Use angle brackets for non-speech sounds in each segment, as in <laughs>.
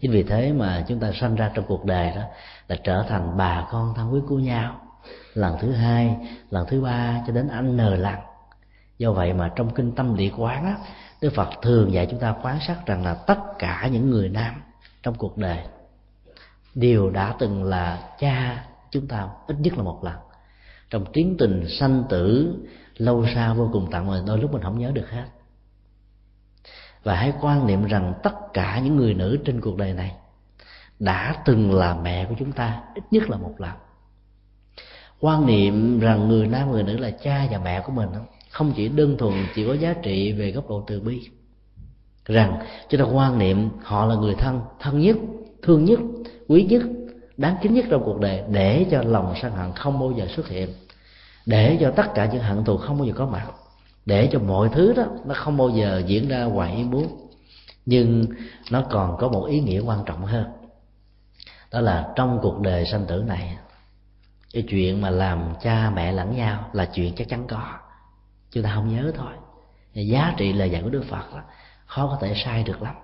chính vì thế mà chúng ta sanh ra trong cuộc đời đó là trở thành bà con thân quý của nhau. Lần thứ hai, lần thứ ba cho đến anh nờ lần do vậy mà trong kinh tâm địa quán á, đức phật thường dạy chúng ta quán sát rằng là tất cả những người nam trong cuộc đời đều đã từng là cha chúng ta ít nhất là một lần. Trong tiến trình sanh tử, lâu xa vô cùng tận mà đôi lúc mình không nhớ được hết và hãy quan niệm rằng tất cả những người nữ trên cuộc đời này đã từng là mẹ của chúng ta, ít nhất là một lần. Quan niệm rằng người nam, người nữ là cha và mẹ của mình không chỉ đơn thuần chỉ có giá trị về góc độ từ bi. Rằng chúng ta quan niệm họ là người thân thân nhất, thương nhất, quý nhất, đáng kính nhất trong cuộc đời để cho lòng sân hận không bao giờ xuất hiện, để cho tất cả những hận thù không bao giờ có mặt để cho mọi thứ đó nó không bao giờ diễn ra ngoài ý muốn nhưng nó còn có một ý nghĩa quan trọng hơn. Đó là trong cuộc đời sanh tử này cái chuyện mà làm cha mẹ lẫn nhau là chuyện chắc chắn có. Chúng ta không nhớ thôi. Giá trị lời dạy của đức phật đó, khó có thể sai được lắm.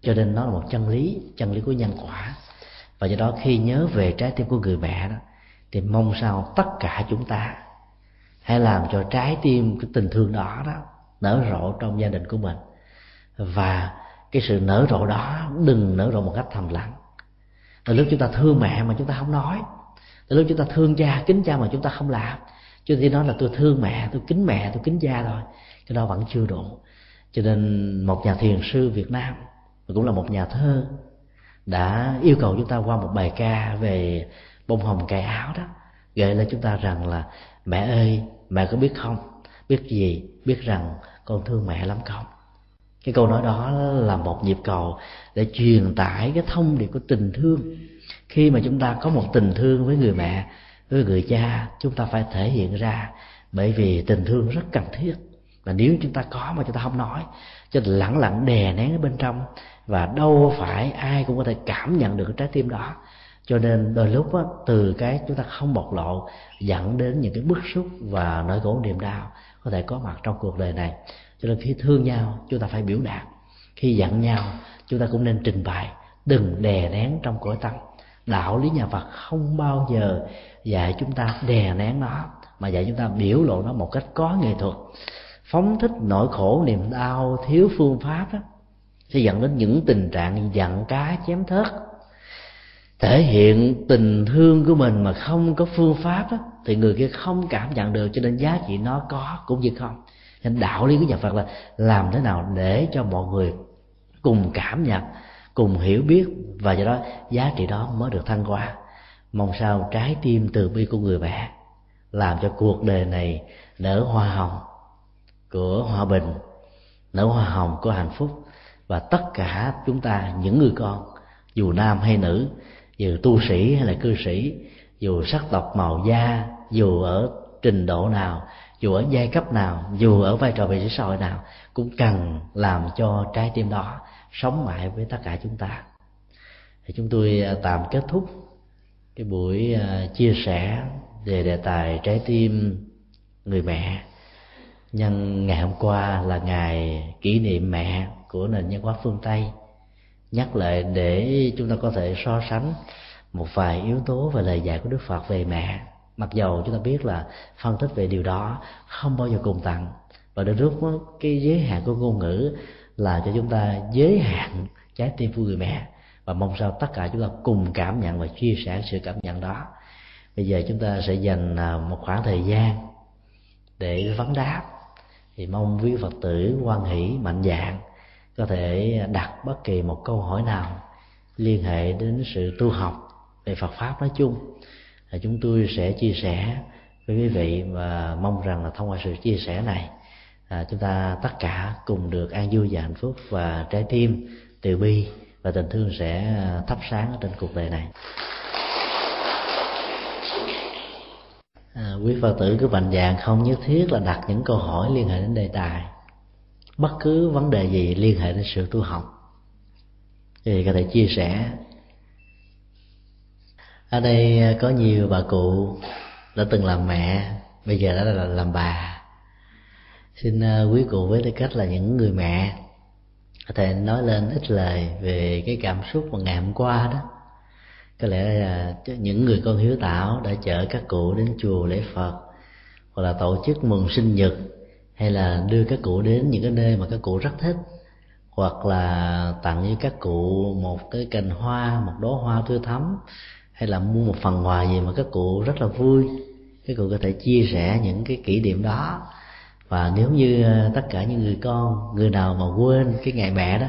Cho nên nó là một chân lý chân lý của nhân quả. Và do đó khi nhớ về trái tim của người mẹ đó thì mong sao tất cả chúng ta hãy làm cho trái tim cái tình thương đó đó nở rộ trong gia đình của mình. Và cái sự nở rộ đó, đừng nở rộ một cách thầm lặng. Từ lúc chúng ta thương mẹ mà chúng ta không nói, từ lúc chúng ta thương cha, kính cha mà chúng ta không làm chứ thì nói là tôi thương mẹ, tôi kính mẹ, tôi kính cha thôi, cái đó vẫn chưa đủ. Cho nên một nhà thiền sư việt nam và cũng là một nhà thơ, đã yêu cầu chúng ta qua một bài ca về bông hồng cài áo đó, gợi lên chúng ta rằng là, mẹ ơi mẹ có biết không? Biết gì? Biết rằng con thương mẹ lắm không? Cái câu nói đó là một nhịp cầu để truyền tải cái thông điệp của tình thương. Khi mà chúng ta có một tình thương với người mẹ, với người cha, chúng ta phải thể hiện ra bởi vì tình thương rất cần thiết. Và nếu chúng ta có mà chúng ta không nói cho lặng lặng đè nén ở bên trong và đâu phải ai cũng có thể cảm nhận được trái tim đó cho nên đôi lúc á, từ cái chúng ta không bộc lộ dẫn đến những cái bức xúc và nỗi khổ niềm đau có thể có mặt trong cuộc đời này. Cho nên khi thương nhau chúng ta phải biểu đạt. Khi giận nhau chúng ta cũng nên trình bày. Đừng đè nén trong cõi tâm. Đạo lý nhà Phật không bao giờ dạy chúng ta đè nén nó mà dạy chúng ta biểu lộ nó một cách có nghệ thuật. Phóng thích nỗi khổ niềm đau thiếu phương pháp đó, sẽ dẫn đến những tình trạng giận cá chém thớt thể hiện tình thương của mình mà không có phương pháp đó, thì người kia không cảm nhận được cho nên giá trị nó có cũng như không. Nên đạo lý của nhà phật là làm thế nào để cho mọi người cùng cảm nhận cùng hiểu biết và do đó giá trị đó mới được thăng hoa. Mong sao trái tim từ bi của người mẹ làm cho cuộc đời này nở hoa hồng của hòa bình nở hoa hồng của hạnh phúc. Và tất cả chúng ta những người con dù nam hay nữ dù tu sĩ hay là cư sĩ, dù sắc tộc màu da, dù ở trình độ nào, dù ở giai cấp nào, dù ở vai trò vị trí xã hội nào, cũng cần làm cho trái tim đó sống mãi với tất cả chúng ta. Thì chúng tôi à, tạm kết thúc cái buổi à, chia sẻ về đề tài trái tim người mẹ. Nhân ngày hôm qua là ngày kỷ niệm mẹ của nền văn hóa phương tây nhắc lại để chúng ta có thể so sánh một vài yếu tố về lời dạy của đức phật về mẹ. Mặc dầu chúng ta biết là phân tích về điều đó không bao giờ cùng tặng, và đến lúc cái giới hạn của ngôn ngữ là cho chúng ta giới hạn trái tim của người mẹ, và mong sao tất cả chúng ta cùng cảm nhận và chia sẻ sự cảm nhận đó. Bây giờ chúng ta sẽ dành à, một khoảng thời gian để vấn đáp. Thì mong quý phật tử quan hỷ, mạnh dạng có thể đặt bất kỳ một câu hỏi nào liên hệ đến sự tu học về Phật pháp nói chung. Là chúng tôi sẽ chia sẻ với quý vị và mong rằng là thông qua sự chia sẻ này à, chúng ta tất cả cùng được an vui và hạnh phúc và trái tim từ bi và tình thương sẽ à, thắp sáng trên cuộc đời này. À, quý phật tử cứ mạnh dạng không nhất thiết là đặt những câu hỏi liên hệ đến đề tài bất cứ vấn đề gì liên hệ đến sự tu học. Thì có thể chia sẻ. Ở đây có nhiều bà cụ đã từng làm mẹ, bây giờ đã là làm bà. Xin ờ, quý cụ với tư cách là những người mẹ, có thể nói lên ít lời về cái cảm xúc mà ngày hôm qua đó. Có lẽ là những người con hiếu tảo đã chở các cụ đến chùa lễ phật hoặc là tổ chức mừng sinh nhật hay là đưa các cụ đến những cái nơi mà các cụ rất thích, hoặc là tặng cho các cụ một cái cành hoa, một đóa hoa tươi thắm, hay là mua một phần quà gì mà các cụ rất là vui, các cụ có thể chia sẻ những cái kỷ niệm đó. Và nếu như ờ, tất cả những người con, người nào mà quên cái ngày mẹ đó,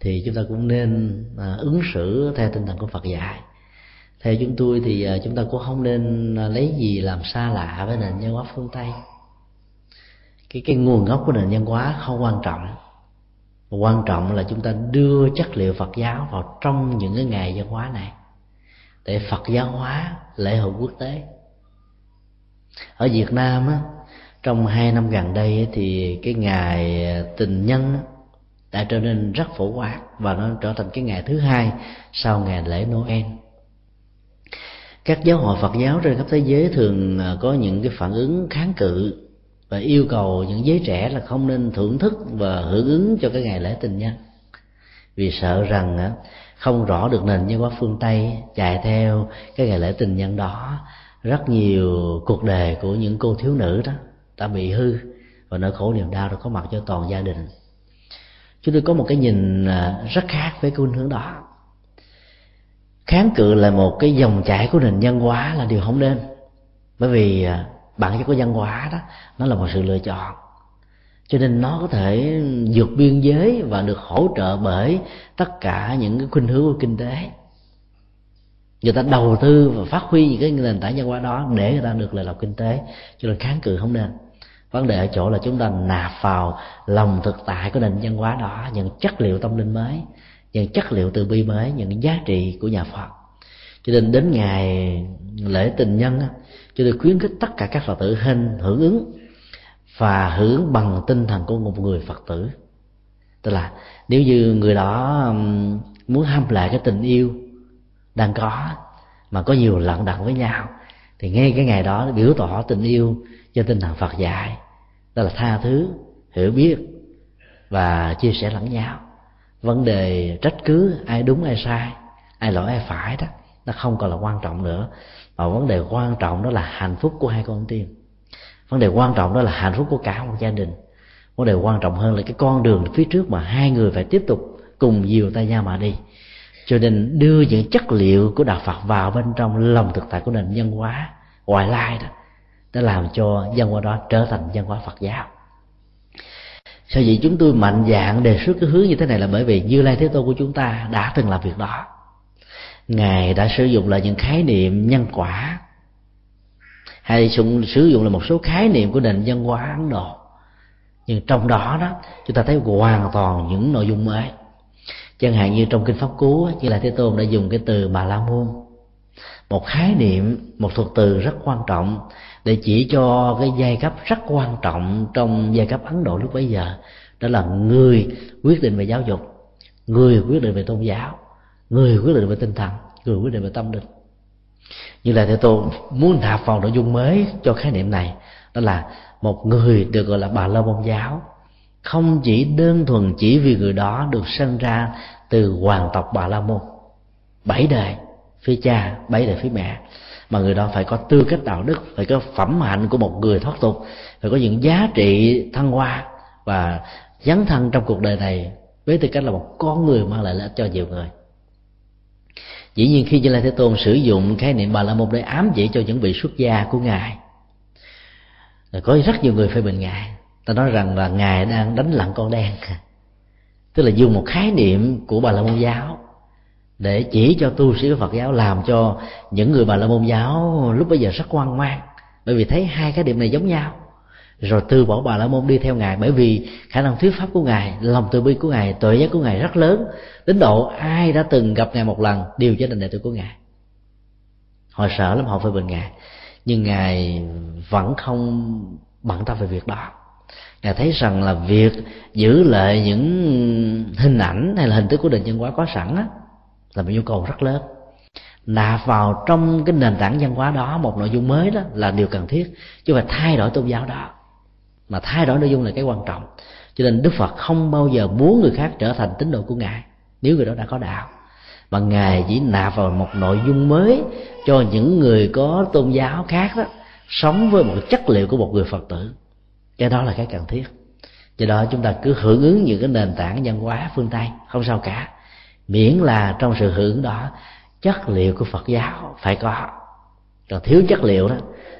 thì chúng ta cũng nên ờ, ứng xử theo tinh thần của Phật dạy. Theo chúng tôi thì ờ, chúng ta cũng không nên lấy gì làm xa lạ với nền văn hóa phương tây cái cái nguồn gốc của nền văn hóa không quan trọng. Quan trọng là chúng ta đưa chất liệu Phật giáo vào trong những cái ngày văn hóa này để Phật giáo hóa lễ hội quốc tế. Ở Việt Nam á, trong hai năm gần đây thì cái ngày tình nhân đã trở nên rất phổ quát và nó trở thành cái ngày thứ hai sau ngày lễ Noel. Các giáo hội Phật giáo trên khắp thế giới thường à, có những cái phản ứng kháng cự và yêu cầu những giới trẻ là không nên thưởng thức và hưởng ứng cho cái ngày lễ tình nhân. Vì sợ rằng không rõ được nền văn hóa phương tây chạy theo cái ngày lễ tình nhân đó, rất nhiều cuộc đời của những cô thiếu nữ đó đã bị hư và nỗi khổ niềm đau đã có mặt cho toàn gia đình. Chúng tôi có một cái nhìn à, rất khác với cái khuynh hướng đó. Kháng cự là một cái dòng chảy của nền nhân hóa là điều không nên. Bởi vì à, bản chất của văn hóa đó, nó là một sự lựa chọn. Cho nên nó có thể vượt biên giới và được hỗ trợ bởi tất cả những cái khuynh hướng của kinh tế. Người ta đầu tư và phát huy những cái nền tảng văn hóa đó để người ta được lợi lộc kinh tế. Cho nên kháng cự không nên. Vấn đề ở chỗ là chúng ta nạp vào lòng thực tại của nền văn hóa đó, những chất liệu tâm linh mới, những chất liệu từ bi mới, những giá trị của nhà phật. Cho nên đến ngày lễ tình nhân cho tôi khuyến khích tất cả các phật tử hên hưởng ứng và hưởng bằng tinh thần của một người phật tử. Tức là nếu như người đó muốn ham lại cái tình yêu đang có mà có nhiều lận đận với nhau, thì ngay cái ngày đó biểu tỏ tình yêu cho tinh thần phật dạy. Đó là tha thứ, hiểu biết và chia sẻ lẫn nhau. Vấn đề trách cứ ai đúng ai sai, ai lỗi ai phải đó, nó không còn là quan trọng nữa mà vấn đề quan trọng đó là hạnh phúc của hai con tim. Vấn đề quan trọng đó là hạnh phúc của cả một gia đình. Vấn đề quan trọng hơn là cái con đường phía trước mà hai người phải tiếp tục cùng dìu tay nhau mà đi. Cho nên đưa những chất liệu của đạo Phật vào bên trong lòng thực tại của nền văn hóa ngoại lai đó, đã làm cho văn hóa đó trở thành văn hóa Phật giáo. Sao vậy chúng tôi mạnh dạng đề xuất cái hướng như thế này là bởi vì như lai thế tôn của chúng ta đã từng làm việc đó ngài đã sử dụng là những khái niệm nhân quả. Hay sử dụng là một số khái niệm của nền văn hóa ấn độ. Nhưng trong đó đó, chúng ta thấy hoàn toàn những nội dung mới. Chẳng hạn như trong kinh pháp cú như là thế tôn đã dùng cái từ bà la môn. Một khái niệm, một thuật từ rất quan trọng để chỉ cho cái giai cấp rất quan trọng trong giai cấp ấn độ lúc bấy giờ. Đó là người quyết định về giáo dục, người quyết định về tôn giáo người quyết định về tinh thần, người quyết định về tâm linh. Như là thế tôn muốn nạp vào nội dung mới cho khái niệm này, đó là một người được gọi là bà la môn giáo. Không chỉ đơn thuần chỉ vì người đó được sinh ra từ hoàng tộc bà la môn, bảy đời phía cha, bảy đời phía mẹ, mà người đó phải có tư cách đạo đức, phải có phẩm hạnh của một người thoát tục, phải có những giá trị thăng hoa và dấn thân trong cuộc đời này với tư cách là một con người mang lại lợi cho nhiều người dĩ nhiên khi như lai thế tôn sử dụng khái niệm bà la môn để ám chỉ cho những vị xuất gia của ngài có rất nhiều người phê bình ngài. Ta nói rằng là ngài đang đánh lặng con đen. Tức là dùng một khái niệm của bà la môn giáo để chỉ cho tu sĩ của phật giáo, làm cho những người bà la môn giáo lúc bây giờ rất quan ngoan bởi vì thấy hai cái điểm này giống nhau rồi từ bỏ bà la môn đi theo ngài. Bởi vì khả năng thuyết pháp của ngài, lòng từ bi của ngài, tuệ giác của ngài rất lớn. Đến độ ai đã từng gặp ngài một lần đều trở thành đệ tử của ngài. Họ sợ lắm, họ phải bình ngài. Nhưng ngài vẫn không bận tâm về việc đó. Ngài thấy rằng là việc giữ lại những hình ảnh hay là hình thức của nền văn hóa có sẵn á, là một nhu cầu rất lớn. Nạp vào trong cái nền tảng văn hóa đó một nội dung mới đó là điều cần thiết. Chứ phải thay đổi tôn giáo đó mà thay đổi nội dung là cái quan trọng. Cho nên đức phật không bao giờ muốn người khác trở thành tín đồ của ngài, nếu người đó đã có đạo. Mà ngài chỉ nạp vào một nội dung mới cho những người có tôn giáo khác đó, sống với một chất liệu của một người phật tử. Cái đó là cái cần thiết. Do đó chúng ta cứ hưởng ứng những cái nền tảng văn hóa phương tây, không sao cả. Miễn là trong sự hưởng đó, chất liệu của phật giáo phải có. Còn thiếu chất liệu đó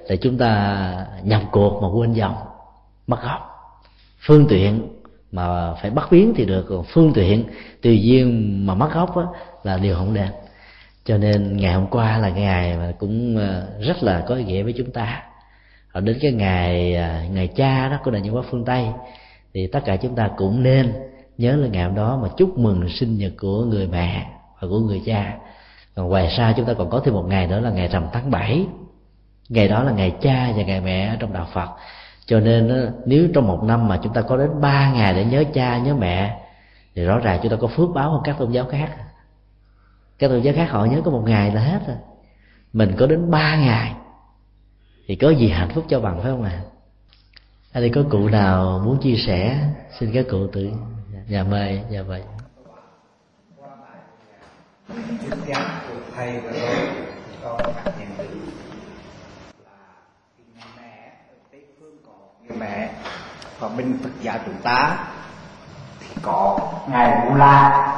thì chúng ta nhập cuộc mà quên dòng mất gốc. Phương tiện mà phải bắt biến thì được còn phương tiện tùy duyên mà mất gốc á, là điều không đẹp cho nên ngày hôm qua là ngày mà cũng ờ, rất là có ý nghĩa với chúng ta. Rồi đến cái ngày ờ, ngày cha đó của nền văn hóa phương tây thì tất cả chúng ta cũng nên nhớ là ngày hôm đó mà chúc mừng sinh nhật của người mẹ và của người cha. Còn ngoài ra chúng ta còn có thêm một ngày nữa là ngày rằm tháng 7 ngày đó là ngày cha và ngày mẹ trong đạo phật cho nên nếu trong một năm mà chúng ta có đến ba ngày để nhớ cha, nhớ mẹ, thì rõ ràng chúng ta có phước báo hơn các tôn giáo khác. Các tôn giáo khác họ nhớ có một ngày là hết rồi. Mình có đến ba ngày, thì có gì hạnh phúc cho bằng, phải không ạ? À? ở đây có cụ nào muốn chia sẻ? Xin các cụ tự nhà mời dạ, nhà vậy thầy và tôi. Con nhận được là người mẹ ở tây phương có người mẹ, và bên phật giáo chúng ta thì có ngày Vu La.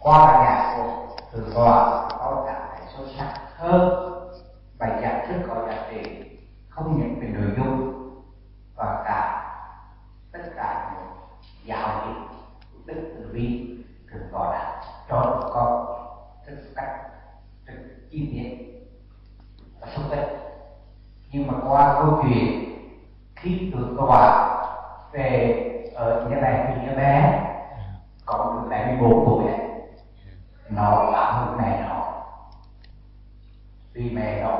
Qua nhà của từ tọa có cả sâu sắc hơn bài giảng rất có giá trị, không những về nội dung, và cả tất cả những giáo lý đức từ bi từ tọa đã cho con rất cách rất chi tiết và sâu tích nhưng mà qua câu chuyện khi thượng tọa về ờ, ở nhà bạn thì nhà bé còn được bảy mươi bốn tuổi ấy nó là hơn mẹ nó vì mẹ nó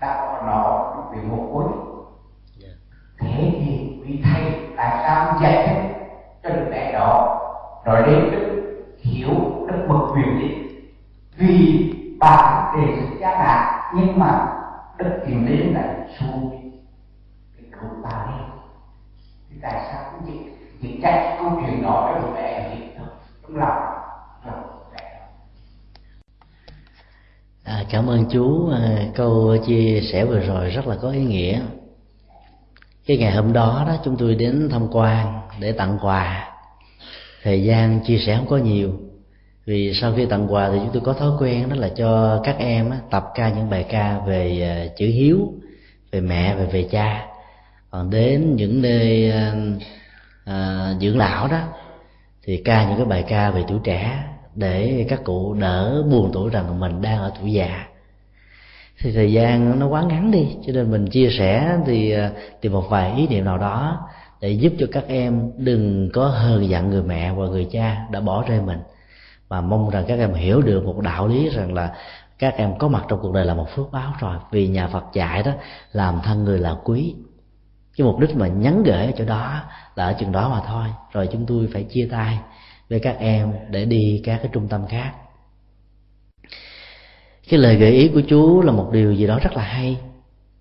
đã có nó bị một cuối thế thì vì thầy tại sao dạy thế cho đứa bé đó rồi đến đức hiểu đức bậc quyền lý vì bà đề xuất giá nạn nhưng mà đức tìm đến lại xui thì cứu bà đi thì tại sao cũng chỉ chỉ trách câu chuyện đó cho đứa bé hiểu thôi trong lòng lòng À, cảm ơn chú à, câu chia sẻ vừa rồi rất là có ý nghĩa. Cái ngày hôm đó đó chúng tôi đến tham quan để tặng quà. Thời gian chia sẻ không có nhiều vì sau khi tặng quà thì chúng tôi có thói quen đó là cho các em tập ca những bài ca về à, chữ hiếu về mẹ và về cha. Còn đến những nơi à, à, dưỡng lão đó thì ca những cái bài ca về tuổi trẻ để các cụ đỡ buồn tuổi rằng mình đang ở tuổi già thì thời gian nó quá ngắn đi, cho nên mình chia sẻ thì thì tìm một vài ý niệm nào đó để giúp cho các em đừng có hờn giận người mẹ và người cha đã bỏ rơi mình. Mà mong rằng các em hiểu được một đạo lý rằng là các em có mặt trong cuộc đời là một phước báo rồi, vì nhà Phật dạy đó, làm thân người là quý. Cái mục đích mà nhắn gửi ở chỗ đó là ở chừng đó mà thôi, rồi chúng tôi phải chia tay với các em để đi các cái trung tâm khác cái lời gợi ý của chú là một điều gì đó rất là hay.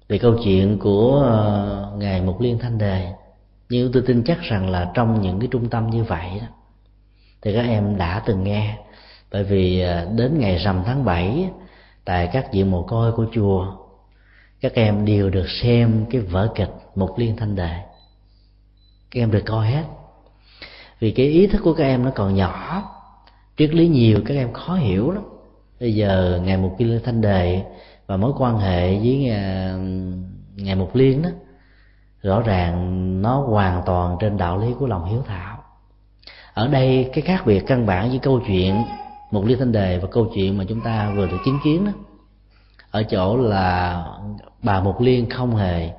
Về câu chuyện của ờ, ngài mục liên thanh đề nhưng tôi tin chắc rằng là trong những cái trung tâm như vậy đó thì các em đã từng nghe. Bởi vì ờ, đến ngày rằm tháng 7 tại các viện mồ côi của chùa, các em đều được xem cái vở kịch mục liên thanh đề các em được coi hết. Vì cái ý thức của các em nó còn nhỏ, triết lý nhiều, các em khó hiểu lắm bây giờ ngài mục liên thanh đề và mối quan hệ với à, ngày một liên đó, rõ ràng nó hoàn toàn trên đạo lý của lòng hiếu thảo. Ở đây cái khác biệt căn bản với câu chuyện một liên thanh đề và câu chuyện mà chúng ta vừa được chứng kiến đó. Ở chỗ là bà một liên không hề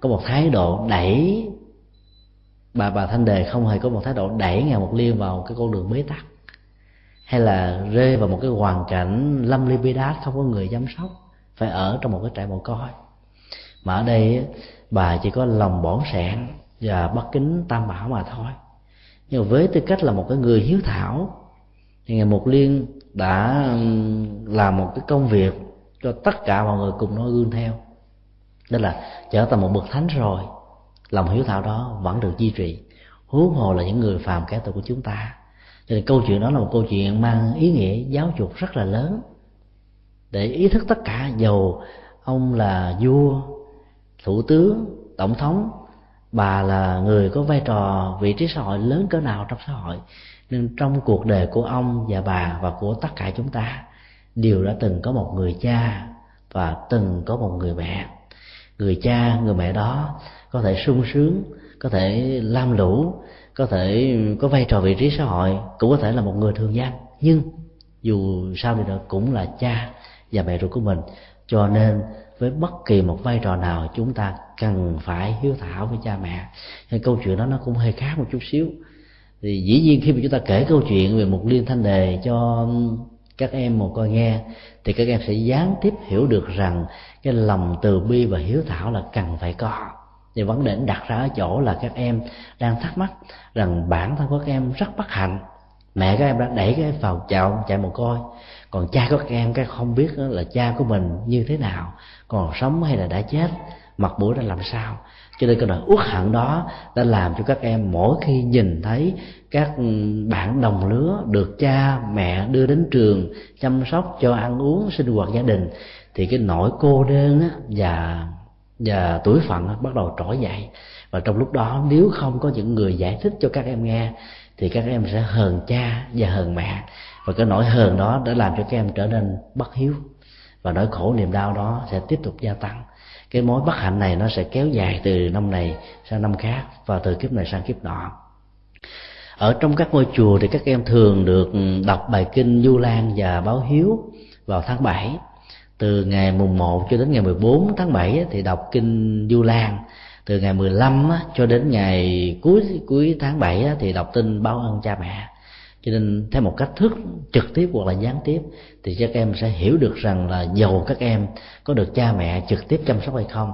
có một thái độ đẩy, bà bà thanh đề không hề có một thái độ đẩy ngài một liên vào cái con đường bế tắc hay là rơi vào một cái hoàn cảnh lâm ly bi đát, không có người chăm sóc, phải ở trong một cái trại mồ côi. Mà ở đây bà chỉ có lòng bổn sẹn và bất kính tam bảo mà thôi. Nhưng với tư cách là một cái người hiếu thảo, thì ngài mục liên đã làm một cái công việc cho tất cả mọi người cùng noi gương theo. Đó là trở thành một bậc thánh rồi, lòng hiếu thảo đó vẫn được duy trì. Huống hồ là những người phàm kẻ tội của chúng ta cho nên câu chuyện đó là một câu chuyện mang ý nghĩa giáo dục rất là lớn. Để ý thức tất cả, dầu ông là vua, thủ tướng, tổng thống, bà là người có vai trò, vị trí xã hội lớn cỡ nào trong xã hội, nên trong cuộc đời của ông và bà và của tất cả chúng ta, đều đã từng có một người cha và từng có một người mẹ. Người cha, người mẹ đó có thể sung sướng, có thể lam lũ có thể có vai trò vị trí xã hội, cũng có thể là một người thường dân nhưng dù sao đi nữa cũng là cha và mẹ ruột của mình. Cho nên với bất kỳ một vai trò nào, chúng ta cần phải hiếu thảo với cha mẹ. Thì câu chuyện đó nó cũng hơi khác một chút xíu. Thì dĩ nhiên khi mà chúng ta kể câu chuyện về một liên thanh đề cho các em một coi nghe, thì các em sẽ gián tiếp hiểu được rằng cái lòng từ bi và hiếu thảo là cần phải có thì vấn đề đặt ra ở chỗ là các em đang thắc mắc rằng bản thân của các em rất bất hạnh. Mẹ các em đã đẩy các em vào chậu, chạy một coi còn cha của các em, các không biết là cha của mình như thế nào, còn sống hay là đã chết, mặt mũi ra làm sao. Cho nên cái nỗi uất hận đó đã làm cho các em mỗi khi nhìn thấy các bạn đồng lứa được cha, mẹ đưa đến trường chăm sóc, cho ăn uống, sinh hoạt gia đình, thì cái nỗi cô đơn và và tuổi phận bắt đầu trỗi dậy. Và trong lúc đó, nếu không có những người giải thích cho các em nghe, thì các em sẽ hờn cha và hờn mẹ. Và cái nỗi hờn đó đã làm cho các em trở nên bất hiếu. Và nỗi khổ niềm đau đó sẽ tiếp tục gia tăng. Cái mối bất hạnh này nó sẽ kéo dài từ năm này sang năm khác và từ kiếp này sang kiếp nọ. Ở trong các ngôi chùa thì các em thường được đọc bài kinh du lan và báo hiếu vào tháng 7 từ ngày mùng 1 cho đến ngày 14 tháng 7 thì đọc kinh du lan. Từ ngày 15 cho đến ngày cuối cuối tháng 7 thì đọc tin báo ơn cha mẹ. Cho nên theo một cách thức trực tiếp hoặc là gián tiếp, thì các em sẽ hiểu được rằng là dầu các em có được cha mẹ trực tiếp chăm sóc hay không,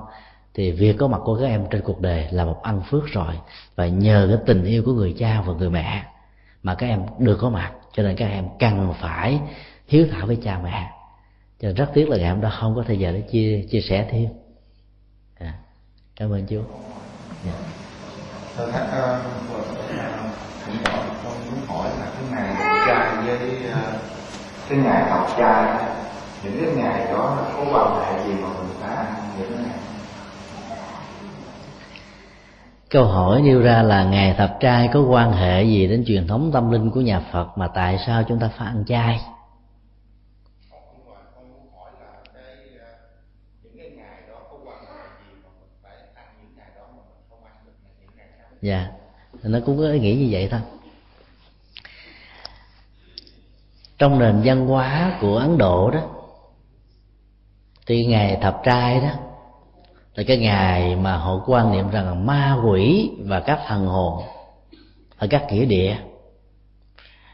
thì việc có mặt của các em trên cuộc đời là một ân phước rồi. Và nhờ cái tình yêu của người cha và người mẹ mà các em được có mặt, cho nên các em cần phải hiếu thảo với cha mẹ cho rất tiếc là ngày hôm đó không có thời giờ để chia chia sẻ thêm à, cảm ơn chú yeah. Dạ. Uh, con muốn hỏi là cái ngày trai với uh, cái ngày học trai những cái ngày đó nó có quan hệ gì mà mình phải ăn những cái ngày câu hỏi nêu ra là ngày thập trai có quan hệ gì đến truyền thống tâm linh của nhà phật mà tại sao chúng ta phải ăn chay dạ. Nó cũng có ý nghĩa như vậy thôi. Trong nền văn hóa của ấn độ đó, thì ngày thập trai đó, là cái ngày mà họ quan niệm rằng ma quỷ và các thần hồn ở các nghĩa địa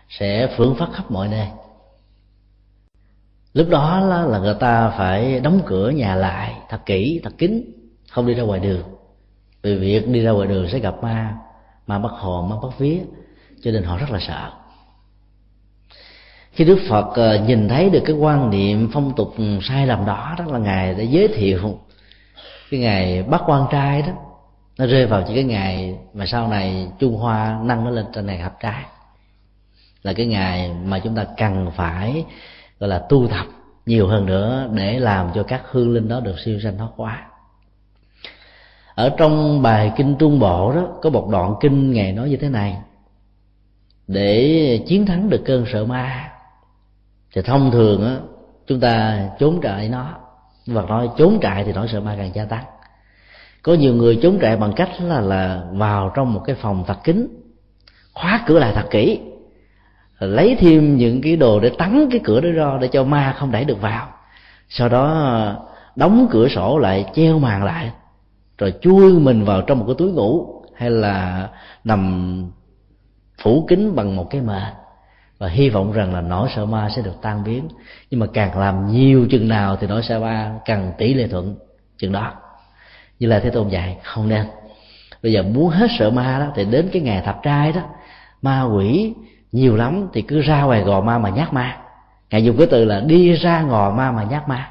sẽ phưởng phát khắp mọi nơi. Lúc đó là người ta phải đóng cửa nhà lại thật kỹ, thật kín, không đi ra ngoài đường vì việc đi ra ngoài đường sẽ gặp ma ma bắt hồn ma bắt vía, cho nên họ rất là sợ. Khi đức phật ờ, nhìn thấy được cái quan niệm phong tục sai lầm đó đó là ngài đã giới thiệu cái ngày bắt quan trai đó. Nó rơi vào chỉ cái ngày mà sau này trung hoa nâng nó lên trên ngày hợp trai. Là cái ngày mà chúng ta cần phải, gọi là tu tập nhiều hơn nữa để làm cho các hương linh đó được siêu sanh thoát quá ở trong bài kinh trung bộ đó, có một đoạn kinh ngài nói như thế này. Để chiến thắng được cơn sợ ma, thì thông thường á, chúng ta trốn trại nó, và nói trốn trại thì nỗi sợ ma càng gia tăng. Có nhiều người trốn trại bằng cách là là vào trong một cái phòng thật kín khóa cửa lại thật kỹ, lấy thêm những cái đồ để tắn cái cửa đó ra để cho ma không đẩy được vào. Sau đó, đóng cửa sổ lại, treo màn lại rồi chui mình vào trong một cái túi ngủ hay là nằm phủ kín bằng một cái mền và hy vọng rằng là nỗi sợ ma sẽ được tan biến. Nhưng mà càng làm nhiều chừng nào thì nỗi sợ ma càng tỷ lệ thuận chừng đó. Như là thế tôn dạy, không nên. Bây giờ muốn hết sợ ma đó, thì đến cái ngày thập trai đó, ma quỷ nhiều lắm thì cứ ra ngoài gò ma mà nhát ma. Ngài dùng cái từ là đi ra gò ma mà nhát ma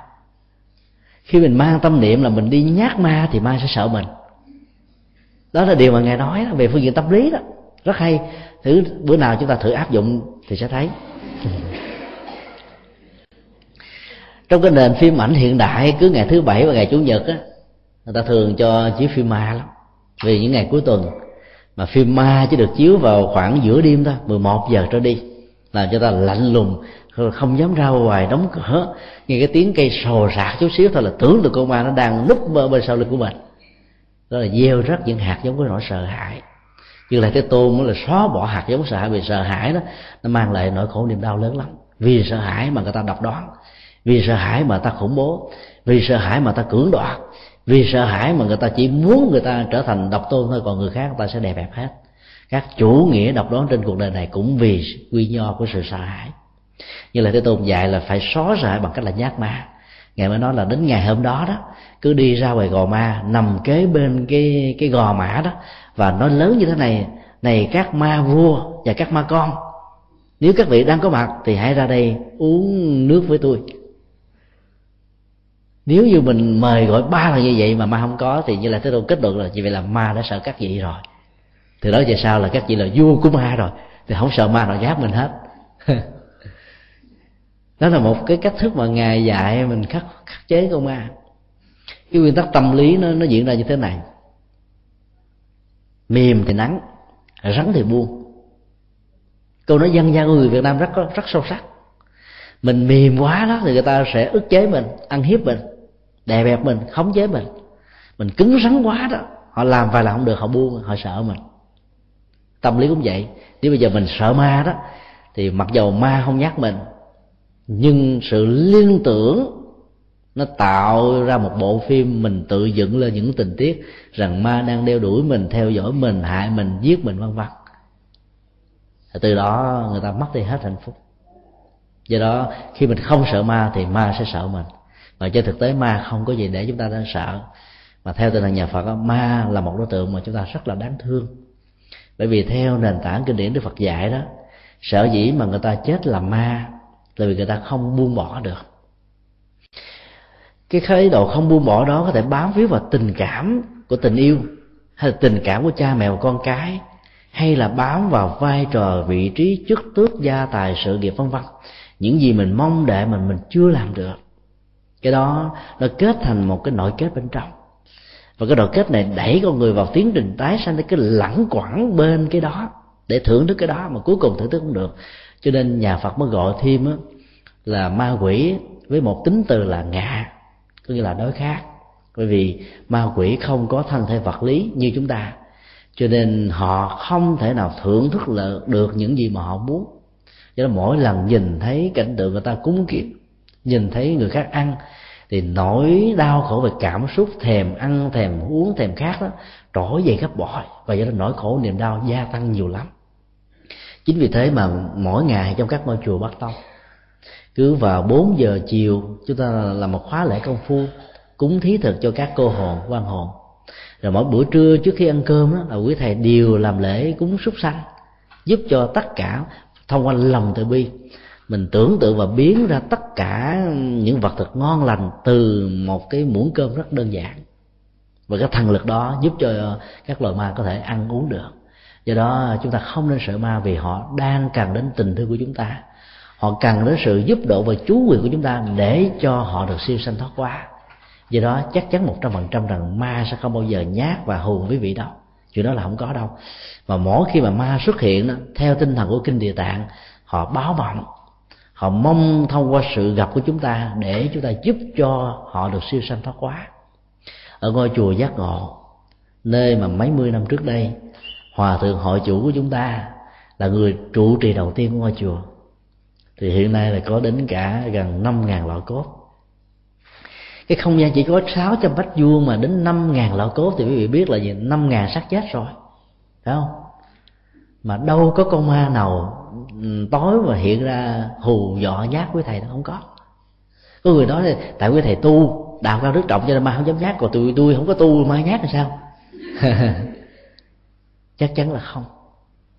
khi mình mang tâm niệm là mình đi nhát ma thì ma sẽ sợ mình. Đó là điều mà ngài nói đó, về phương diện tâm lý đó. Rất hay. Thử bữa nào chúng ta thử áp dụng thì sẽ thấy. <laughs> Trong cái nền phim ảnh hiện đại cứ ngày thứ bảy và ngày chủ nhật á người ta thường cho chiếu phim ma lắm. Vì những ngày cuối tuần mà phim ma chỉ được chiếu vào khoảng giữa đêm thôi 11 giờ trở đi làm cho ta lạnh lùng không dám ra ngoài đóng cửa. Nghe cái tiếng cây sồ sạc chút xíu thôi là tưởng được con ma nó đang núp bên, bên sau lưng của mình. Đó là gieo rắc những hạt giống của nỗi sợ hãi. Như là cái tôn mới là xóa bỏ hạt giống sợ hãi vì sợ hãi đó nó mang lại nỗi khổ niềm đau lớn lắm. Vì sợ hãi mà người ta độc đoán. Vì sợ hãi mà ta khủng bố. Vì sợ hãi mà ta cưỡng đoạt. Vì sợ hãi mà người ta chỉ muốn người ta trở thành độc tôn thôi còn người khác người ta sẽ đè bẹp hết. Các chủ nghĩa độc đoán trên cuộc đời này cũng vì quy nho của sự sợ hãi như là thế tôn dạy là phải xóa rải bằng cách là nhát ma. Ngài mới nói là đến ngày hôm đó đó, cứ đi ra ngoài gò ma, nằm kế bên cái cái gò mã đó, và nói lớn như thế này này các ma vua và các ma con, nếu các vị đang có mặt thì hãy ra đây uống nước với tôi. Nếu như mình mời gọi ba lần như vậy mà ma không có thì như là thế tôn kết luận là như vậy là ma đã sợ các vị rồi. Từ đó về sau là các vị là vua của ma rồi, thì không sợ ma nào giáp mình hết. <laughs> đó là một cái cách thức mà ngài dạy mình khắc khắc chế con ma cái nguyên tắc tâm lý nó nó diễn ra như thế này. Mềm thì nắng, rắn thì buông. Câu nói dân gian của người việt nam rất rất sâu sắc. Mình mềm quá đó thì người ta sẽ ức chế mình, ăn hiếp mình, đè bẹp mình, khống chế mình. Mình cứng rắn quá đó, họ làm vài lần không được, họ buông, họ sợ mình. Tâm lý cũng vậy. Nếu bây giờ mình sợ ma đó, thì mặc dầu ma không nhắc mình nhưng sự liên tưởng nó tạo ra một bộ phim mình tự dựng lên những tình tiết rằng ma đang đeo đuổi mình, theo dõi mình, hại mình, giết mình, vân vân. Từ đó người ta mất đi hết hạnh phúc. Do đó, khi mình không sợ ma thì ma sẽ sợ mình. Và trên thực tế ma không có gì để chúng ta đang sợ. Mà theo tinh thần nhà phật ma là một đối tượng mà chúng ta rất là đáng thương. Bởi vì theo nền tảng kinh điển đức phật dạy đó, sở dĩ mà người ta chết là ma tại vì người ta không buông bỏ được. Cái khái độ không buông bỏ đó có thể bám víu vào tình cảm của tình yêu, hay là tình cảm của cha mẹ và con cái, hay là bám vào vai trò, vị trí, chức tước, gia tài, sự nghiệp, vân vân. Những gì mình mong đợi mình mình chưa làm được. Cái đó nó kết thành một cái nội kết bên trong. Và cái nội kết này đẩy con người vào tiến trình tái sanh cái lẳng quẩn bên cái đó, để thưởng thức cái đó mà cuối cùng thưởng thức không được cho nên nhà phật mới gọi thêm á, là ma quỷ với một tính từ là ngạ có nghĩa là đối khác. Bởi vì ma quỷ không có thân thể vật lý như chúng ta cho nên họ không thể nào thưởng thức được những gì mà họ muốn. Cho nên mỗi lần nhìn thấy cảnh tượng người ta cúng kiết nhìn thấy người khác ăn thì nỗi đau khổ về cảm xúc thèm ăn thèm uống thèm khát đó trỗi dậy gấp bội. Và do đó nỗi khổ niềm đau gia tăng nhiều lắm chính vì thế mà mỗi ngày trong các ngôi chùa bắc tông cứ vào 4 giờ chiều chúng ta làm một khóa lễ công phu cúng thí thực cho các cô hồn quan hồn. Rồi mỗi buổi trưa trước khi ăn cơm đó, là quý thầy đều làm lễ cúng súc sanh giúp cho tất cả thông qua lòng từ bi. Mình tưởng tượng và biến ra tất cả những vật thực ngon lành từ một cái muỗng cơm rất đơn giản. Và cái thần lực đó giúp cho các loài ma có thể ăn uống được do đó chúng ta không nên sợ ma vì họ đang cần đến tình thương của chúng ta. Họ cần đến sự giúp đỡ và chú quyền của chúng ta để cho họ được siêu sanh thoát qua. Do đó chắc chắn một trăm phần trăm rằng ma sẽ không bao giờ nhát và hù quý vị đâu chuyện đó là không có đâu. Mà mỗi khi mà ma xuất hiện đó, theo tinh thần của kinh địa tạng họ báo vọng. Họ mong thông qua sự gặp của chúng ta để chúng ta giúp cho họ được siêu sanh thoát quá ở ngôi chùa giác ngộ nơi mà mấy mươi năm trước đây hòa thượng hội chủ của chúng ta là người trụ trì đầu tiên của ngôi chùa. Thì hiện nay là có đến cả gần năm ngàn lọ cốt. Cái không gian chỉ có sáu trăm bách vuông mà đến năm ngàn lọ cốt thì quý vị biết là gì? năm ngàn xác chết rồi. Phải không? Mà đâu có con ma nào ừ, tối mà hiện ra hù dọa nhát với thầy nó không có. Có người nói là tại quý thầy tu, đạo cao đức trọng cho nên ma không dám nhát còn tụi tôi không có tu, ma nhát là sao? <laughs> chắc chắn là không.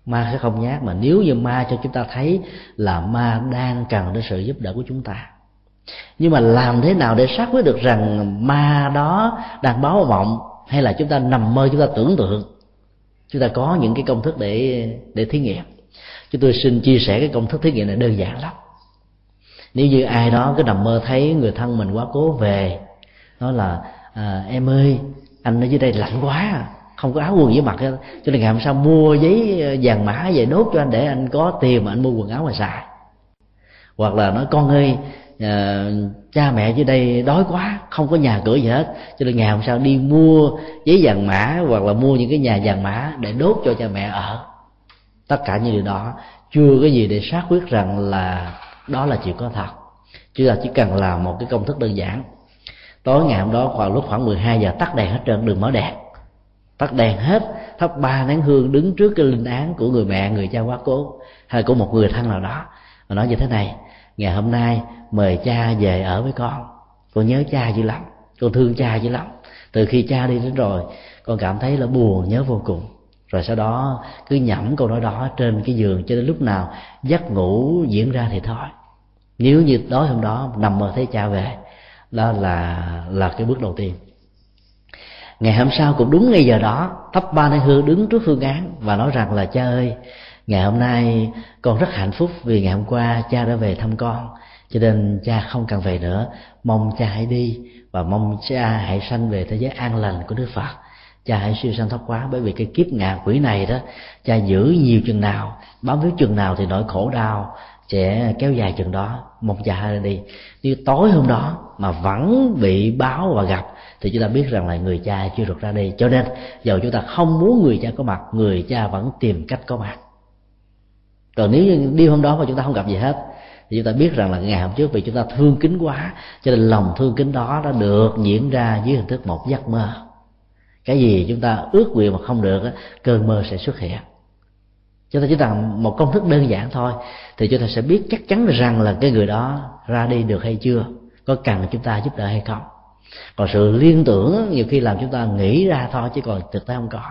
Ma sẽ không nhát mà nếu như ma cho chúng ta thấy là ma đang cần đến sự giúp đỡ của chúng ta. Nhưng mà làm thế nào để xác quyết được rằng ma đó đang báo vọng hay là chúng ta nằm mơ chúng ta tưởng tượng chúng ta có những cái công thức để để thí nghiệm. Chúng tôi xin chia sẻ cái công thức thí nghiệm này đơn giản lắm. Nếu như ai đó cứ nằm mơ thấy người thân mình quá cố về nói là à, em ơi anh ở dưới đây lạnh quá à, không có áo quần với mặt cho nên ngày hôm sau mua giấy ờ, vàng mã về nốt cho anh để anh có tiền mà anh mua quần áo mà xài. Hoặc là nói con ơi à, cha mẹ dưới đây đói quá không có nhà cửa gì hết. Cho nên ngày hôm sau đi mua giấy vàng mã hoặc là mua những cái nhà vàng mã để đốt cho cha mẹ ở. Tất cả những điều đó chưa có gì để xác quyết rằng là đó là chuyện có thật. Chúng ta chỉ cần làm một cái công thức đơn giản. Tối ngày hôm đó khoảng lúc khoảng 12 giờ tắt đèn hết trơn đừng mở đèn tắt đèn hết, thắp ba nén hương đứng trước cái linh án của người mẹ, người cha quá cố, hay của một người thân nào đó. Và nói như thế này, ngày hôm nay mời cha về ở với con. Con nhớ cha dữ lắm, con thương cha dữ lắm. Từ khi cha đi đến rồi, con cảm thấy là buồn, nhớ vô cùng. Rồi sau đó, cứ nhẩm câu nói đó trên cái giường cho đến lúc nào giấc ngủ diễn ra thì thôi. Nếu như tối hôm đó nằm mơ thấy cha về, đó là là cái bước đầu tiên ngày hôm sau cũng đúng ngay giờ đó thắp ba nén hương đứng trước hương án và nói rằng là, cha ơi, ngày hôm nay con rất hạnh phúc vì ngày hôm qua cha đã về thăm con, cho nên cha không cần về nữa. Mong cha hãy đi và mong cha hãy sanh về thế giới an lành của đức phật. Cha hãy siêu sanh thoát quá, bởi vì cái kiếp ngạ quỷ này đó, cha giữ nhiều chừng nào, bám víu chừng nào thì nỗi khổ đau sẽ kéo dài chừng đó. Mong cha hãy đi. Nếu tối hôm đó mà vẫn bị báo và gặp thì chúng ta biết rằng là người cha chưa được ra đi. Cho nên, dầu chúng ta không muốn người cha có mặt, người cha vẫn tìm cách có mặt. Còn nếu như đi hôm đó mà chúng ta không gặp gì hết, thì chúng ta biết rằng là ngày hôm trước vì chúng ta thương kính quá, cho nên lòng thương kính đó đã được diễn ra dưới hình thức một giấc mơ. Cái gì chúng ta ước nguyện mà không được cơn mơ sẽ xuất hiện. Chúng ta chỉ cần một công thức đơn giản thôi, thì chúng ta sẽ biết chắc chắn rằng là cái người đó ra đi được hay chưa, có cần chúng ta giúp đỡ hay không còn sự liên tưởng nhiều khi làm chúng ta nghĩ ra thôi, chứ còn thực tế không có.